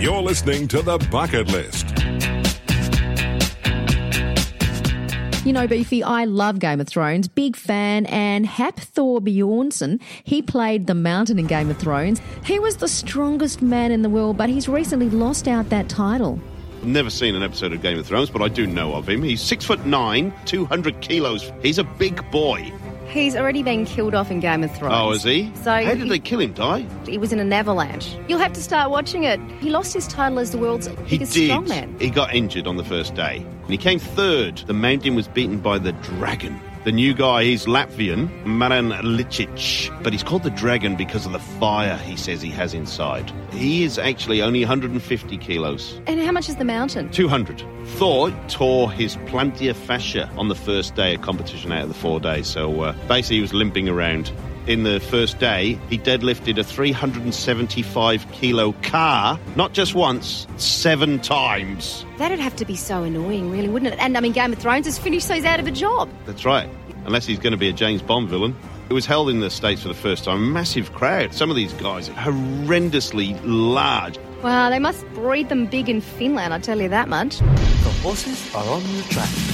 You're listening to The Bucket List. You know, Beefy, I love Game of Thrones, big fan, and Hafthor Bjornsson, he played the Mountain in Game of Thrones. He was the strongest man in the world, but he's recently lost out that title. Never seen an episode of Game of Thrones, but I do know of him. He's six foot nine, 200 kilos. He's a big boy. He's already been killed off in Game of Thrones. Oh, is he? So How did he- they kill him, Di? He was in an avalanche. You'll have to start watching it. He lost his title as the world's He biggest did. strongman. He got injured on the first day. And he came third. The mountain was beaten by the dragon. The new guy, he's Latvian, Martins Licis. But he's called the dragon because of the fire he says he has inside. He is actually only 150 kilos. And how much is the mountain? 200. Thor tore his plantar fascia on the first day of competition out of the four days. So uh, basically, he was limping around. In the first day, he deadlifted a 375 kilo car, not just once, seven times. That'd have to be so annoying, really, wouldn't it? And I mean, Game of Thrones is finished, so he's out of a job. That's right. Unless he's going to be a James Bond villain. It was held in the States for the first time. Massive crowd. Some of these guys are horrendously large. Wow, they must breed them big in Finland, I tell you that much. The horses are on the track.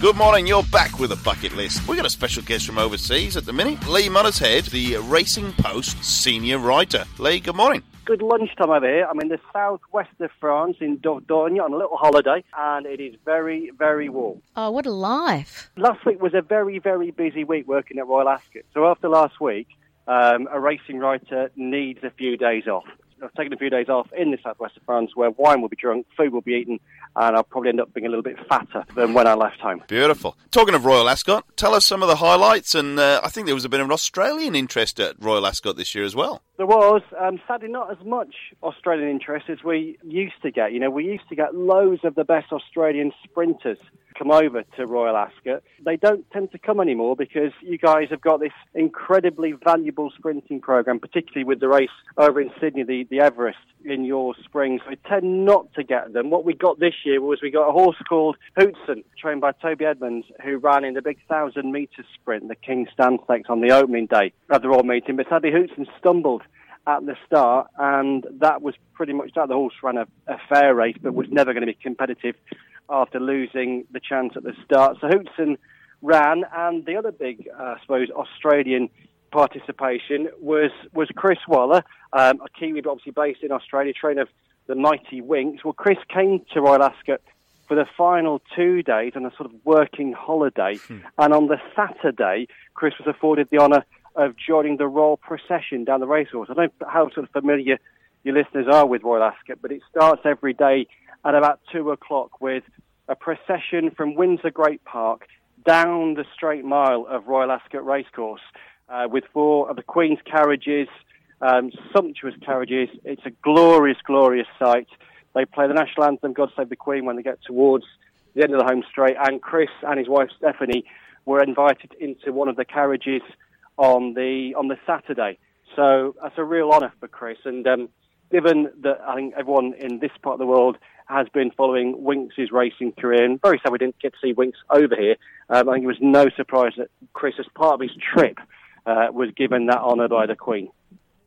Good morning, you're back with a bucket list. We've got a special guest from overseas at the minute, Lee Mottershead, the Racing Post senior writer. Lee, good morning. good lunchtime over here. I'm in the southwest of France in Dordogne on a little holiday, and it is very, very warm. Oh, what a life. Last week was a very, very busy week working at Royal Ascot. So after last week, um, a racing writer needs a few days off. I've taken a few days off in the southwest of France where wine will be drunk, food will be eaten, and I'll probably end up being a little bit fatter than when I left home. Beautiful. Talking of Royal Ascot, tell us some of the highlights, and uh, I think there was a bit of an Australian interest at Royal Ascot this year as well. There was, um, sadly, not as much Australian interest as we used to get. You know, we used to get loads of the best Australian sprinters come over to Royal Ascot. They don't tend to come anymore because you guys have got this incredibly valuable sprinting program, particularly with the race over in Sydney, the, the Everest in your spring. So we tend not to get them. What we got this year was we got a horse called Houtzen, trained by Toby Edmonds, who ran in the big thousand metre sprint, the King Stand Stakes, on the opening day of the Royal Meeting. But sadly, Houtzen stumbled at the start, and that was pretty much that. The horse ran a, a fair race, but was never going to be competitive after losing the chance at the start. So Houtzen ran, and the other big, uh, I suppose, Australian participation was was Chris Waller, um, a Kiwi, but obviously based in Australia, trainer of the Mighty Winx. Well, Chris came to Royal Ascot for the final two days on a sort of working holiday, and on the Saturday, Chris was afforded the honour of joining the royal procession down the racecourse. I don't know how sort of familiar your listeners are with Royal Ascot, but it starts every day at about two o'clock with a procession from Windsor Great Park down the straight mile of Royal Ascot Racecourse uh, with four of the Queen's carriages, um, sumptuous carriages. It's a glorious, glorious sight. They play the national anthem, God Save the Queen, when they get towards the end of the home straight. And Chris and his wife Stephanie were invited into one of the carriages on the on the Saturday. So that's a real honour for Chris. And um, given that I think everyone in this part of the world has been following Winx' racing career, and very sad we didn't get to see Winx over here. Um, I think it was no surprise that Chris, as part of his trip, uh, was given that honour by the Queen.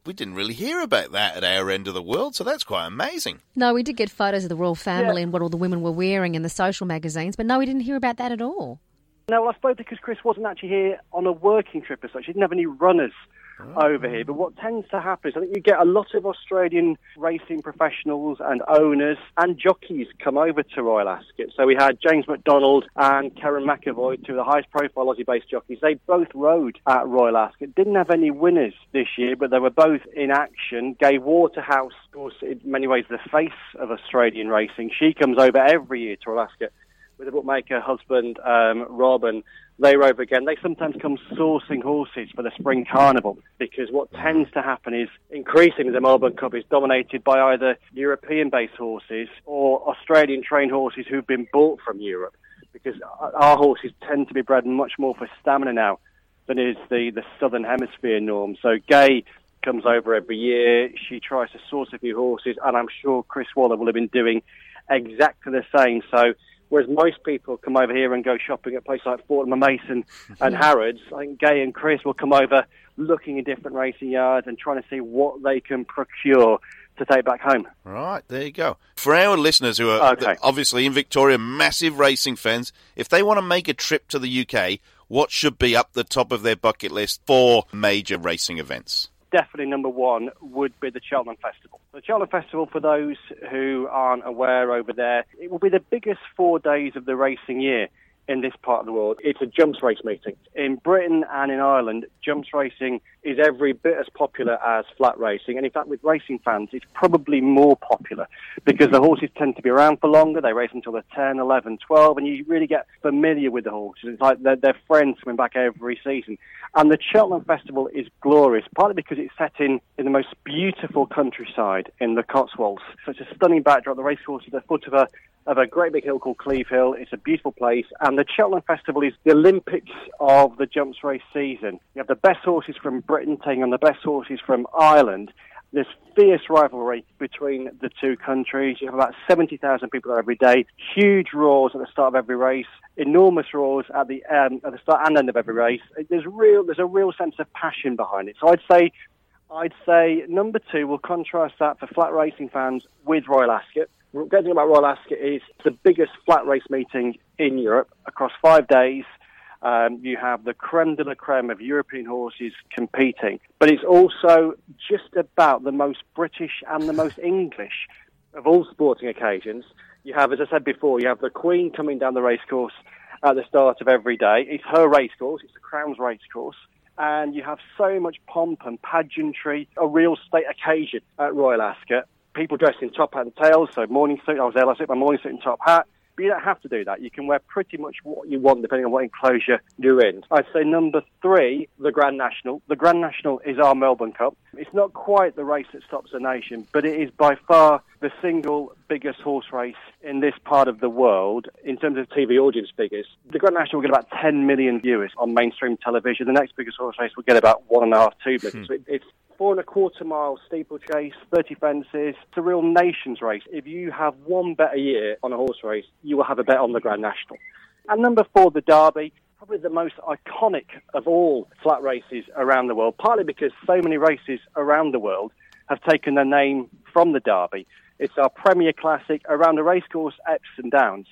We didn't really hear about that at our end of the world, so that's quite amazing. No, we did get photos of the royal family and what all the women were wearing in the social magazines, but no, we didn't hear about that at all. No, well, I suppose because Chris wasn't actually here on a working trip as such. He didn't have any runners over here. But what tends to happen is I think you get a lot of Australian racing professionals and owners and jockeys come over to Royal Ascot. So we had James McDonald and Kerrin McEvoy, two of the highest profile Aussie-based jockeys. They both rode at Royal Ascot. Didn't have any winners this year, but they were both in action. Gai Waterhouse, of course, in many ways the face of Australian racing. She comes over every year to Royal Ascot with a bookmaker husband, um, Rob, and they rove again. They sometimes come sourcing horses for the spring carnival because what tends to happen is increasingly the Melbourne Cup is dominated by either European based horses or Australian trained horses who've been bought from Europe because our horses tend to be bred much more for stamina now than is the, the southern hemisphere norm. So Gai comes over every year. She tries to source a few horses, and I'm sure Chris Waller will have been doing exactly the same. So whereas most people come over here and go shopping at places like Fortnum and Mason and mm-hmm. Harrods, I think Gai and Chris will come over looking in different racing yards and trying to see what they can procure to take back home. Right, there you go. For our listeners who are Okay. obviously in Victoria, massive racing fans, if they want to make a trip to the UK, what should be up the top of their bucket list for major racing events? Definitely number one would be the Cheltenham Festival. The Cheltenham Festival, for those who aren't aware over there, it will be the biggest four days of the racing year in this part of the world. It's a jumps race meeting. In Britain and in Ireland, jumps racing is every bit as popular as flat racing. And in fact, with racing fans, it's probably more popular because the horses tend to be around for longer. They race until they're 10, 11, 12, and you really get familiar with the horses. It's like they're, they're friends coming back every season. And the Cheltenham Festival is glorious, partly because it's set in, in the most beautiful countryside in the Cotswolds. Such a stunning backdrop. The racecourse is at the foot of a of a great big hill called Cleeve Hill. It's a beautiful place, and the Cheltenham Festival is the Olympics of the jumps race season. You have the best horses from Britain taking on the best horses from Ireland. There's fierce rivalry between the two countries. You have about 70,000 people there every day. Huge roars at the start of every race. Enormous roars at the um, at the start and end of every race. There's real there's a real sense of passion behind it. So I'd say I'd say number two will contrast that for flat racing fans with Royal Ascot. Thing about Royal Ascot is the biggest flat race meeting in Europe across five days. Um, you have the creme de la creme of European horses competing, but it's also just about the most British and the most English of all sporting occasions. You have, as I said before, you have the Queen coming down the racecourse at the start of every day. It's her racecourse, it's the Crown's racecourse and you have so much pomp and pageantry, a real state occasion at Royal Ascot. People dressed in top hat and tails, so morning suit. I was there last week, my morning suit and top hat. But you don't have to do that. You can wear pretty much what you want depending on what enclosure you're in. I'd say number three, the Grand National. The Grand National is our Melbourne Cup. It's not quite the race that stops the nation, but it is by far the single biggest horse race in this part of the world in terms of TV audience figures. The Grand National will get about 10 million viewers on mainstream television. The next biggest horse race will get about one and a half, two million. Hmm. So it, it's four and a quarter mile steeplechase, 30 fences. It's a real nation's race. If you have one bet a year on a horse race, you will have a bet on the Grand National. And number four, the Derby. Probably the most iconic of all flat races around the world, partly because so many races around the world have taken their name from the Derby. It's our premier classic around the racecourse and Downs.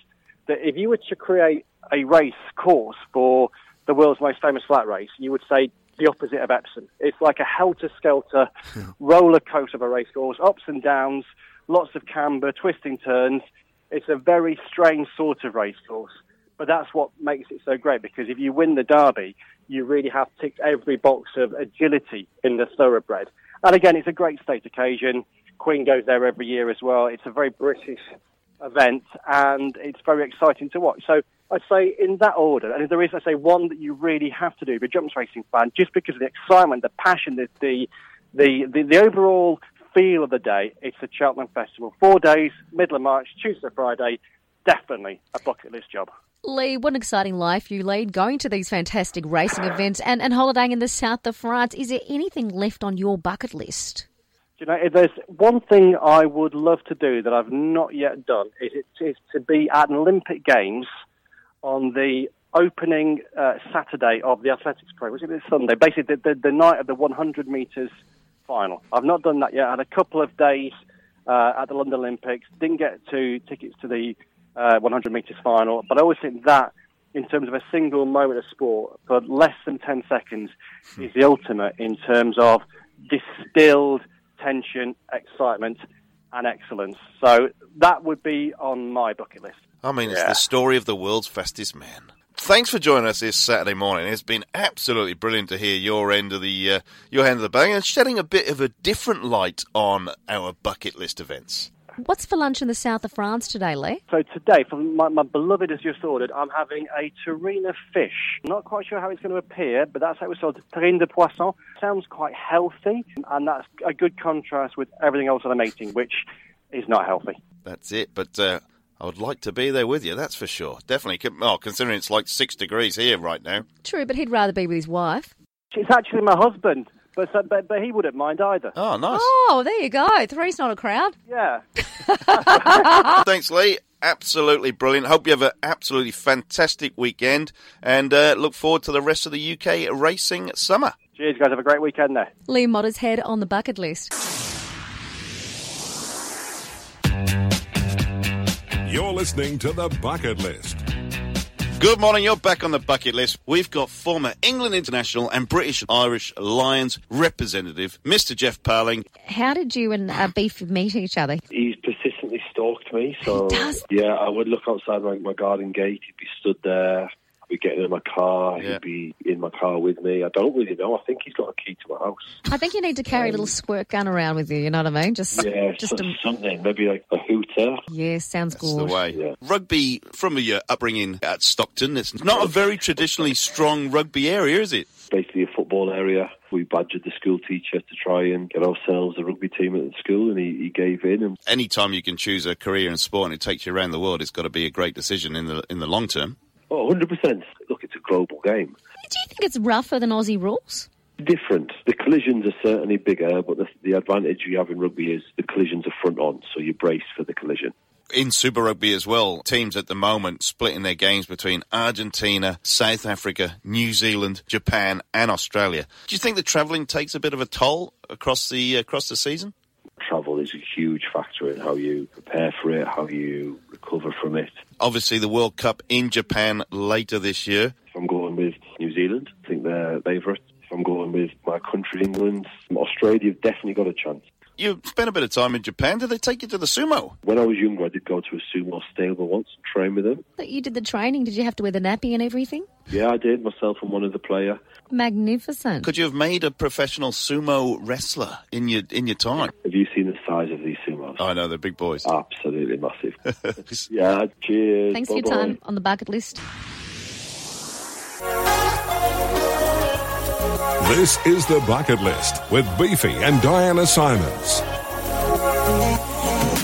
That if you were to create a race course for the world's most famous flat race, you would say the opposite of Epsom. It's like a helter-skelter roller coaster of a racecourse, ups and downs, lots of camber, twisting turns. It's a very strange sort of racecourse, but that's what makes it so great because if you win the Derby, you really have ticked every box of agility in the thoroughbred. And again, it's a great state occasion. Queen goes there every year as well. It's a very British event, and it's very exciting to watch. So I'd say in that order, and if there is, I say, one that you really have to do if you're a jumps racing fan, just because of the excitement, the passion, the the the, the, the overall feel of the day, it's the Cheltenham Festival. Four days, middle of March, Tuesday, Friday, definitely a bucket list job. Lee, what an exciting life you lead, going to these fantastic racing events and, and holidaying in the south of France. Is there anything left on your bucket list? Do you know, if there's one thing I would love to do that I've not yet done, is, it, is to be at an Olympic Games on the opening uh, Saturday of the athletics program, which is this Sunday, basically the, the, the night of the 100 metres final. I've not done that yet. I had a couple of days uh, at the London Olympics, didn't get to tickets to the uh, 100 metres final, but I always think that in terms of a single moment of sport for less than 10 seconds is the ultimate in terms of distilled tension, excitement, and excellence. So that would be on my bucket list. I mean, it's Yeah. the story of the world's fastest man. Thanks for joining us this Saturday morning. It's been absolutely brilliant to hear your end of the uh, your end of the bang and shedding a bit of a different light on our bucket list events. What's for lunch in the south of France today, Lee? So today, for my, my beloved has just ordered, I'm having a terrina fish. Not quite sure how it's going to appear, but that's how it was sold. Terrine de poisson. Sounds quite healthy, and that's a good contrast with everything else that I'm eating, which is not healthy. That's it. But uh, I would like to be there with you. That's for sure. Definitely. Oh, considering it's like six degrees here right now. True, but he'd rather be with his wife. She's actually my husband, but, but, but he wouldn't mind either. Oh, nice. Oh, there you go. Three's not a crowd. Yeah. Thanks, Lee. Absolutely brilliant. Hope you have an absolutely fantastic weekend and uh, look forward to the rest of the UK racing summer. Cheers, guys. Have a great weekend there. Liam Mottershead on the bucket list. You're listening to The Bucket List. Good morning, you're back on the bucket list. We've got former England international and British Irish Lions representative, Mr. Geoff Parling. How did you and uh, Beef meet each other? He's persistently stalked me, so He does? yeah, I would look outside my, my garden gate. He'd be stood there. I'd be getting in my car. Yeah. He'd be in my car with me. I don't really know. I think he's got a key to my house. I think you need to carry a little squirt gun around with you, you know what I mean? Just, Yeah, just so- a, something. Maybe like a hooter. yeah, sounds That's the way. Yeah. Rugby, from your upbringing at Stockton, it's not a very traditionally strong rugby area, is it? Basically, a football area. We badgered the school teacher to try and get ourselves a rugby team at the school, and he, he gave in. And any time you can choose a career in sport and it takes you around the world, it's got to be a great decision in the in the long term. Oh, 100 percent. Look, it's a global game. Do you think it's rougher than Aussie rules? different. The collisions are certainly bigger, but the, the advantage you have in rugby is the collisions are front on, so you brace for the collision. In Super Rugby as well, teams at the moment splitting their games between Argentina, South Africa, New Zealand, Japan, and Australia. Do you think the travelling takes a bit of a toll across the across the season? Travel is a huge factor in how you prepare for it, how you recover from it. Obviously, the World Cup in Japan later this year. If I'm going with New Zealand, I think they're favourites. If I'm going with my country, England, Australia, have definitely got a chance. You spent a bit of time in Japan. Did they take you to the sumo? When I was younger, I did go to a sumo stable once and train with them. That you did the training? Did you have to wear the nappy and everything? Yeah, I did, myself and one of the player. Magnificent. Could you have made a professional sumo wrestler in your in your time? Have you seen the size of these sumos? I know they're big boys. Absolutely massive. yeah, cheers. Thanks for your time on the bucket list. This is The Bucket List with Beefy and Diana Simons.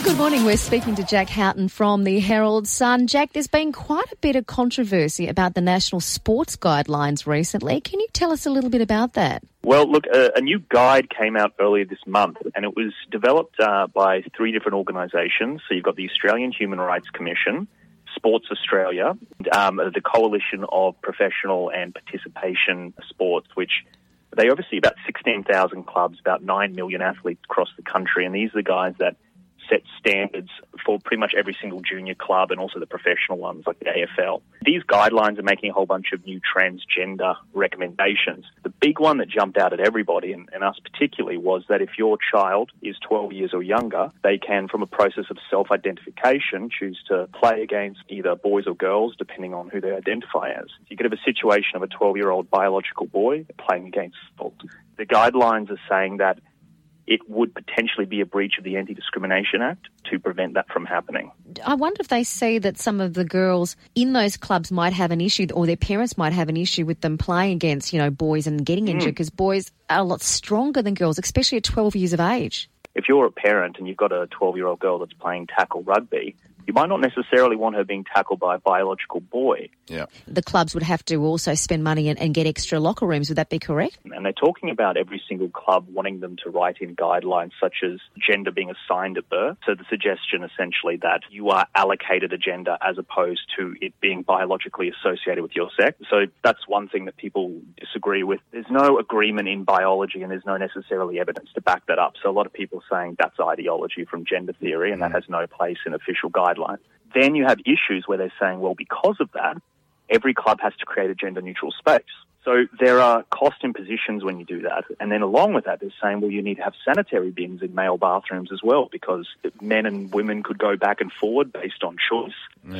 Good morning. We're speaking to Jack Houghton from the Herald Sun. Jack, there's been quite a bit of controversy about the national sports guidelines recently. Can you tell us a little bit about that? Well, look, a, a new guide came out earlier this month, and it was developed uh, by three different organisations. So you've got the Australian Human Rights Commission, Sports Australia, and, um, the Coalition of Professional and Participation Sports, which they oversee about 16,000 clubs, about 9 million athletes across the country, and these are the guys that set standards for pretty much every single junior club and also the professional ones like the AFL. These guidelines are making a whole bunch of new transgender recommendations. The big one that jumped out at everybody, and, and us particularly, was that if your child is 12 years or younger, they can, from a process of self identification, choose to play against either boys or girls, depending on who they identify as. You could have a situation of a 12 year old biological boy playing against adult. The guidelines are saying that it would potentially be a breach of the Anti Discrimination Act to prevent that from happening. I wonder if they see that some of the girls in those clubs might have an issue, or their parents might have an issue with them playing against, you know, boys and getting injured mm. because boys are a lot stronger than girls, especially at 12 years of age. If you're a parent and you've got a 12 year old girl that's playing tackle rugby, you might not necessarily want her being tackled by a biological boy. Yeah. The clubs would have to also spend money and, and get extra locker rooms. Would that be correct? And they're talking about every single club wanting them to write in guidelines such as gender being assigned at birth. So the suggestion essentially that you are allocated a gender as opposed to it being biologically associated with your sex. So that's one thing that people disagree with. There's no agreement in biology and there's no necessarily evidence to back that up. So a lot of people are saying that's ideology from gender theory and that mm. has no place in official guidelines. Then you have issues where they're saying, well, because of that, every club has to create a gender neutral space. So there are cost impositions when you do that. And then along with that, they're saying, well, you need to have sanitary bins in male bathrooms as well because men and women could go back and forward based on choice.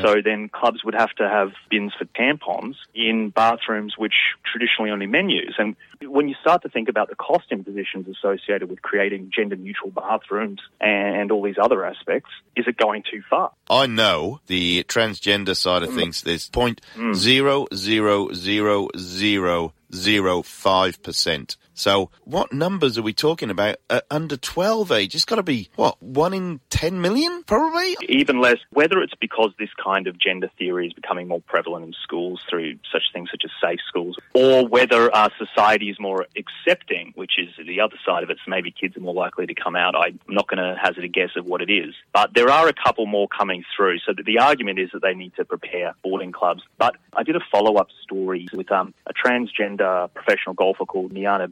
So then clubs would have to have bins for tampons in bathrooms which traditionally only men use. And when you start to think about the cost impositions associated with creating gender neutral bathrooms and all these other aspects, is it going too far? I know the transgender side of mm. things. There's point mm. zero zero zero zero zero five percent. So what numbers are we talking about at under twelve age? It's got to be what one in ten million, probably. even less whether it's because this kind of gender theory is becoming more prevalent in schools through such things such as safe schools, or whether our society is more accepting, which is the other side of it. So maybe kids are more likely to come out. I'm not going to hazard a guess of what it is, but there are a couple more coming through. So the, argument is that they need to prepare boarding clubs. But I did a follow-up story with um, a transgender professional golfer called Mianne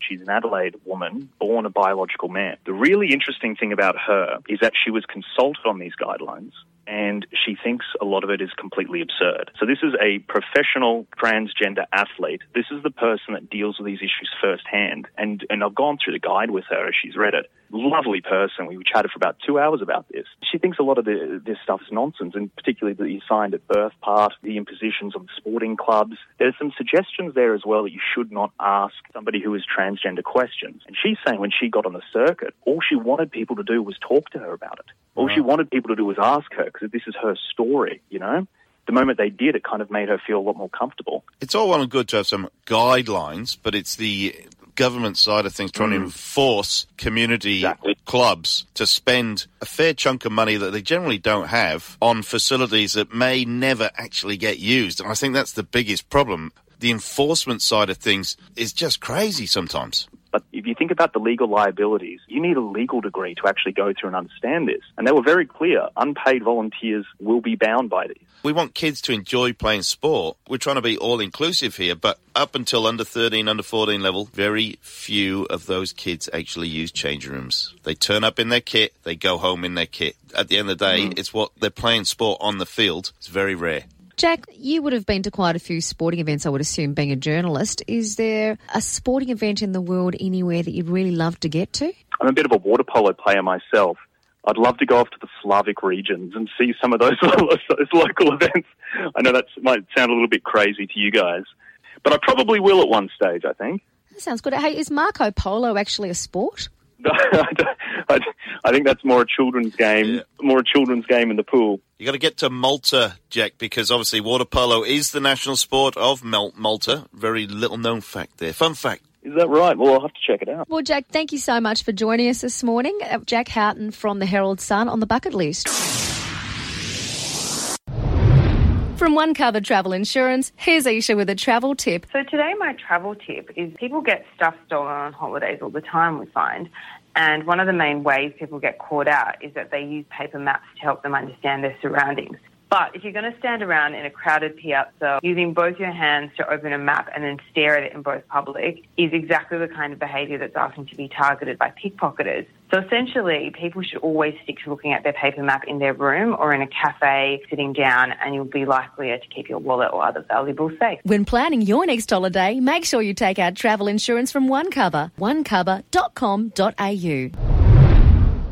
She's an Adelaide woman, born a biological man. The really interesting thing about her is that she was consulted on these guidelines and she thinks a lot of it is completely absurd. So this is a professional transgender athlete. This is the person that deals with these issues firsthand. And, and I've gone through the guide with her as she's read it. Lovely person. We chatted for about two hours about this. She thinks a lot of the, this stuff is nonsense, and particularly the assigned at birth part, the impositions on sporting clubs. There's some suggestions there as well that you should not ask somebody who is transgender questions. And she's saying when she got on the circuit, all she wanted people to do was talk to her about it. All she wanted people to do was ask her because this is her story, you know? The moment they did, it kind of made her feel a lot more comfortable. It's all well and good to have some guidelines, but it's the government side of things trying to mm. enforce community clubs to spend a fair chunk of money that they generally don't have on facilities that may never actually get used. And I think that's the biggest problem. The enforcement side of things is just crazy sometimes. But if you think about the legal liabilities, you need a legal degree to actually go through and understand this. And they were very clear. Unpaid volunteers will be bound by these. We want kids to enjoy playing sport. We're trying to be all inclusive here, but up until under 13, under 14 level, very few of those kids actually use change rooms. They turn up in their kit, they go home in their kit. At the end of the day, mm. it's what they're playing sport on the field. It's very rare. Jack, you would have been to quite a few sporting events, I would assume, being a journalist. Is there a sporting event in the world anywhere that you'd really love to get to? I'm a bit of a water polo player myself. I'd love to go off to the Slavic regions and see some of those, those local events. I know that might sound a little bit crazy to you guys, but I probably will at one stage, I think. That sounds good. Hey, is Marco Polo actually a sport? I, I think that's more a children's game, more a children's game in the pool. You got to get to Malta, Jack, because obviously water polo is the national sport of Malta. Very little known fact there. Fun fact. Is that right? Well, I'll have to check it out. Well, Jack, thank you so much for joining us this morning. Uh, Jack Houghton from the Herald Sun on the bucket list. From One Cover Travel Insurance, here's Isha with a travel tip. So today my travel tip is people get stuff stolen on holidays all the time, we find. And one of the main ways people get caught out is that they use paper maps to help them understand their surroundings. But if you're going to stand around in a crowded piazza using both your hands to open a map and then stare at it in both public is exactly the kind of behaviour that's asking to be targeted by pickpocketers. So essentially, people should always stick to looking at their paper map in their room or in a cafe sitting down, and you'll be likelier to keep your wallet or other valuables safe. When planning your next holiday, make sure you take out travel insurance from OneCover. OneCover.com.au.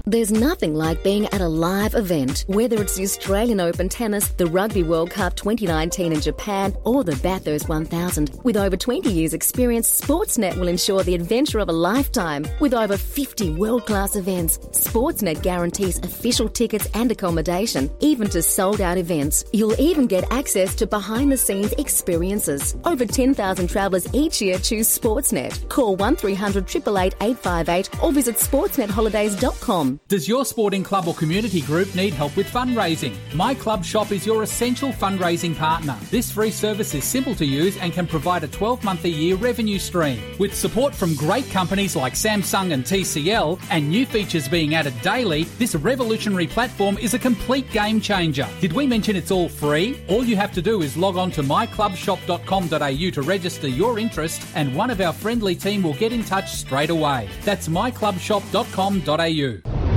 There's nothing like being at a live event, whether it's the Australian Open Tennis, the Rugby World Cup 2019 in Japan, or the Bathurst 1000. With over 20 years' experience, Sportsnet will ensure the adventure of a lifetime. With over 50 world class events, Sportsnet guarantees official tickets and accommodation, even to sold out events. You'll even get access to behind the scenes experiences. Over 10,000 travellers each year choose Sportsnet. Call 1300 888 858 or visit sportsnetholidays.com. Does your sporting club or community group need help with fundraising? My Club Shop is your essential fundraising partner. This free service is simple to use and can provide a 12 month a year revenue stream. With support from great companies like Samsung and TCL and new features being added daily, this revolutionary platform is a complete game changer. Did we mention it's all free? All you have to do is log on to myclubshop.com.au to register your interest and one of our friendly team will get in touch straight away. That's myclubshop.com.au.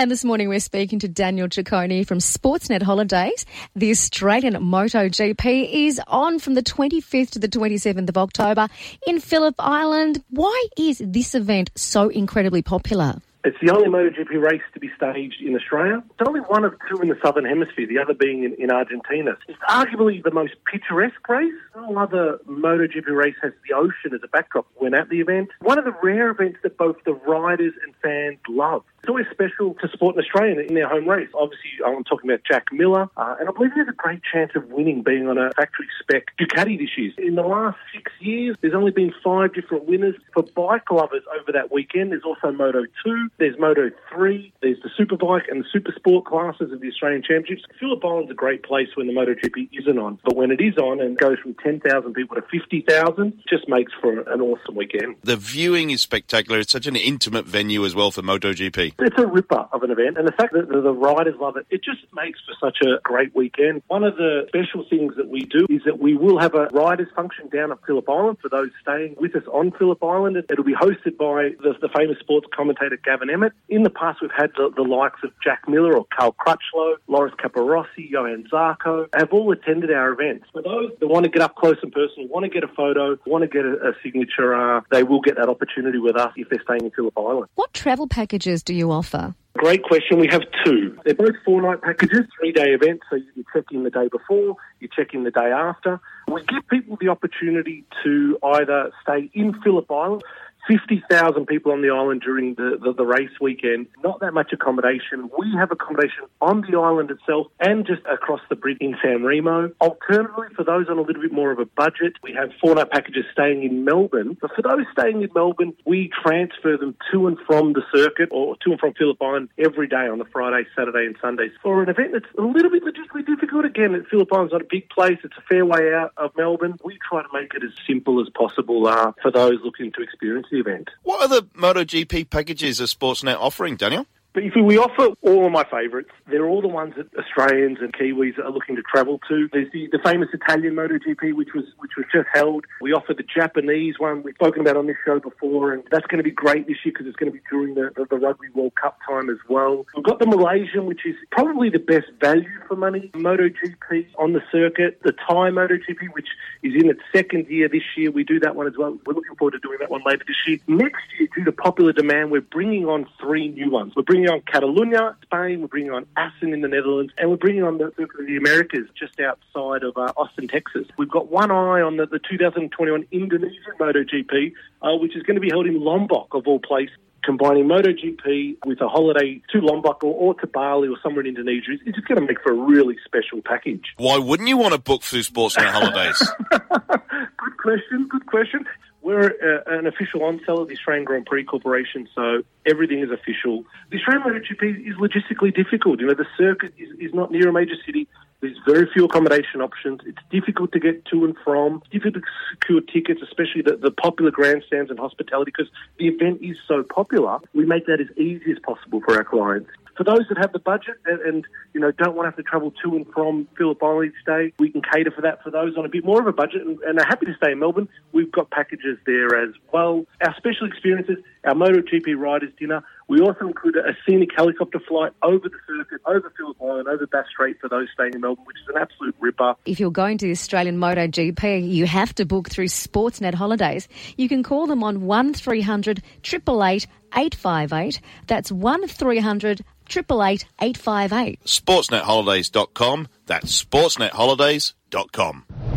And this morning we're speaking to Daniel Ciccone from Sportsnet Holidays. The Australian MotoGP is on from the 25th to the 27th of October in Phillip Island. Why is this event so incredibly popular? It's the only MotoGP race to be staged in Australia. It's only one of two in the Southern Hemisphere, the other being in, in Argentina. It's arguably the most picturesque race. No other MotoGP race has the ocean as a backdrop when at the event. One of the rare events that both the riders and fans love. It's always special to support an Australian in their home race. Obviously, I'm talking about Jack Miller, uh, and I believe he has a great chance of winning being on a factory spec Ducati this year. In the last six years, there's only been five different winners. For bike lovers over that weekend, there's also Moto 2, there's Moto 3, there's the Superbike and the Super Sport classes of the Australian Championships. Phillip Island's a great place when the MotoGP isn't on, but when it is on and goes from 10,000 people to 50,000, just makes for an awesome weekend. The viewing is spectacular. It's such an intimate venue as well for MotoGP. It's a ripper of an event, and the fact that the, riders love it, it just makes for such a great weekend. One of the special things that we do is that we will have a riders function down at Phillip Island for those staying with us on Phillip Island. It'll be hosted by the, the famous sports commentator Gavin Emmett. In the past, we've had the, the likes of Jack Miller or Cal Crutchlow, Loris Capirossi, Johann Zarco, have all attended our events. For those that want to get up close and personal, want to get a photo, want to get a, a signature, uh, they will get that opportunity with us if they're staying in Phillip Island. What travel packages do you offer? Great question. We have two. They're both four night packages, three day events. So you check in the day before, you check in the day after. We give people the opportunity to either stay in Phillip Island. 50,000 people on the island during the, the, the, race weekend. Not that much accommodation. We have accommodation on the island itself and just across the bridge in San Remo. Alternatively, for those on a little bit more of a budget, we have four night packages staying in Melbourne. But for those staying in Melbourne, we transfer them to and from the circuit or to and from Phillip Island every day on the Friday, Saturday, and Sundays. For an event that's a little bit logistically difficult, again, Phillip Island's not a big place. It's a fair way out of Melbourne. We try to make it as simple as possible uh, for those looking to experience the event. What other MotoGP packages are Sportsnet offering, Daniel? But if we offer all of my favourites, they're all the ones that Australians and Kiwis are looking to travel to. There's the, the famous Italian MotoGP, which was which was just held. We offer the Japanese one we've spoken about on this show before, and that's going to be great this year because it's going to be during the, the, the Rugby World Cup time as well. We've got the Malaysian, which is probably the best value for money MotoGP on the circuit. The Thai MotoGP, which is in its second year this year. We do that one as well. We're looking forward to doing that one later this year. Next year, due to popular demand, we're bringing on three new ones. We're bringing on Catalonia, Spain, we're bringing on Assen in the Netherlands, and we're bringing on the, the Americas just outside of uh, Austin, Texas. We've got one eye on the, the 2021 Indonesian MotoGP, uh, which is going to be held in Lombok, of all places combining MotoGP with a holiday to Lombok or, or to Bali or somewhere in Indonesia is just going to make for a really special package. Why wouldn't you want to book through Sportsnet Holidays? good question, good question. We're uh, an official on seller of the Australian Grand Prix Corporation, so everything is official. The Australian MotoGP is logistically difficult. You know, the circuit is, is not near a major city. There's very few accommodation options. It's difficult to get to and from. Difficult to secure tickets, especially the, the popular grandstands and hospitality, because the event is so popular. We make that as easy as possible for our clients. For those that have the budget and, and, you know don't want to have to travel to and from Phillip Island each day, we can cater for that. For those on a bit more of a budget and, and are happy to stay in Melbourne, we've got packages there as well. Our special experiences, our MotoGP riders dinner. We also include a scenic helicopter flight over the circuit, over Phillip Island, over Bass Strait for those staying in Melbourne, which is an absolute ripper. If you're going to the Australian MotoGP, you have to book through Sportsnet Holidays. You can call them on 1300 888 858. That's 1300 888 858. SportsnetHolidays.com. That's SportsNetHolidays.com.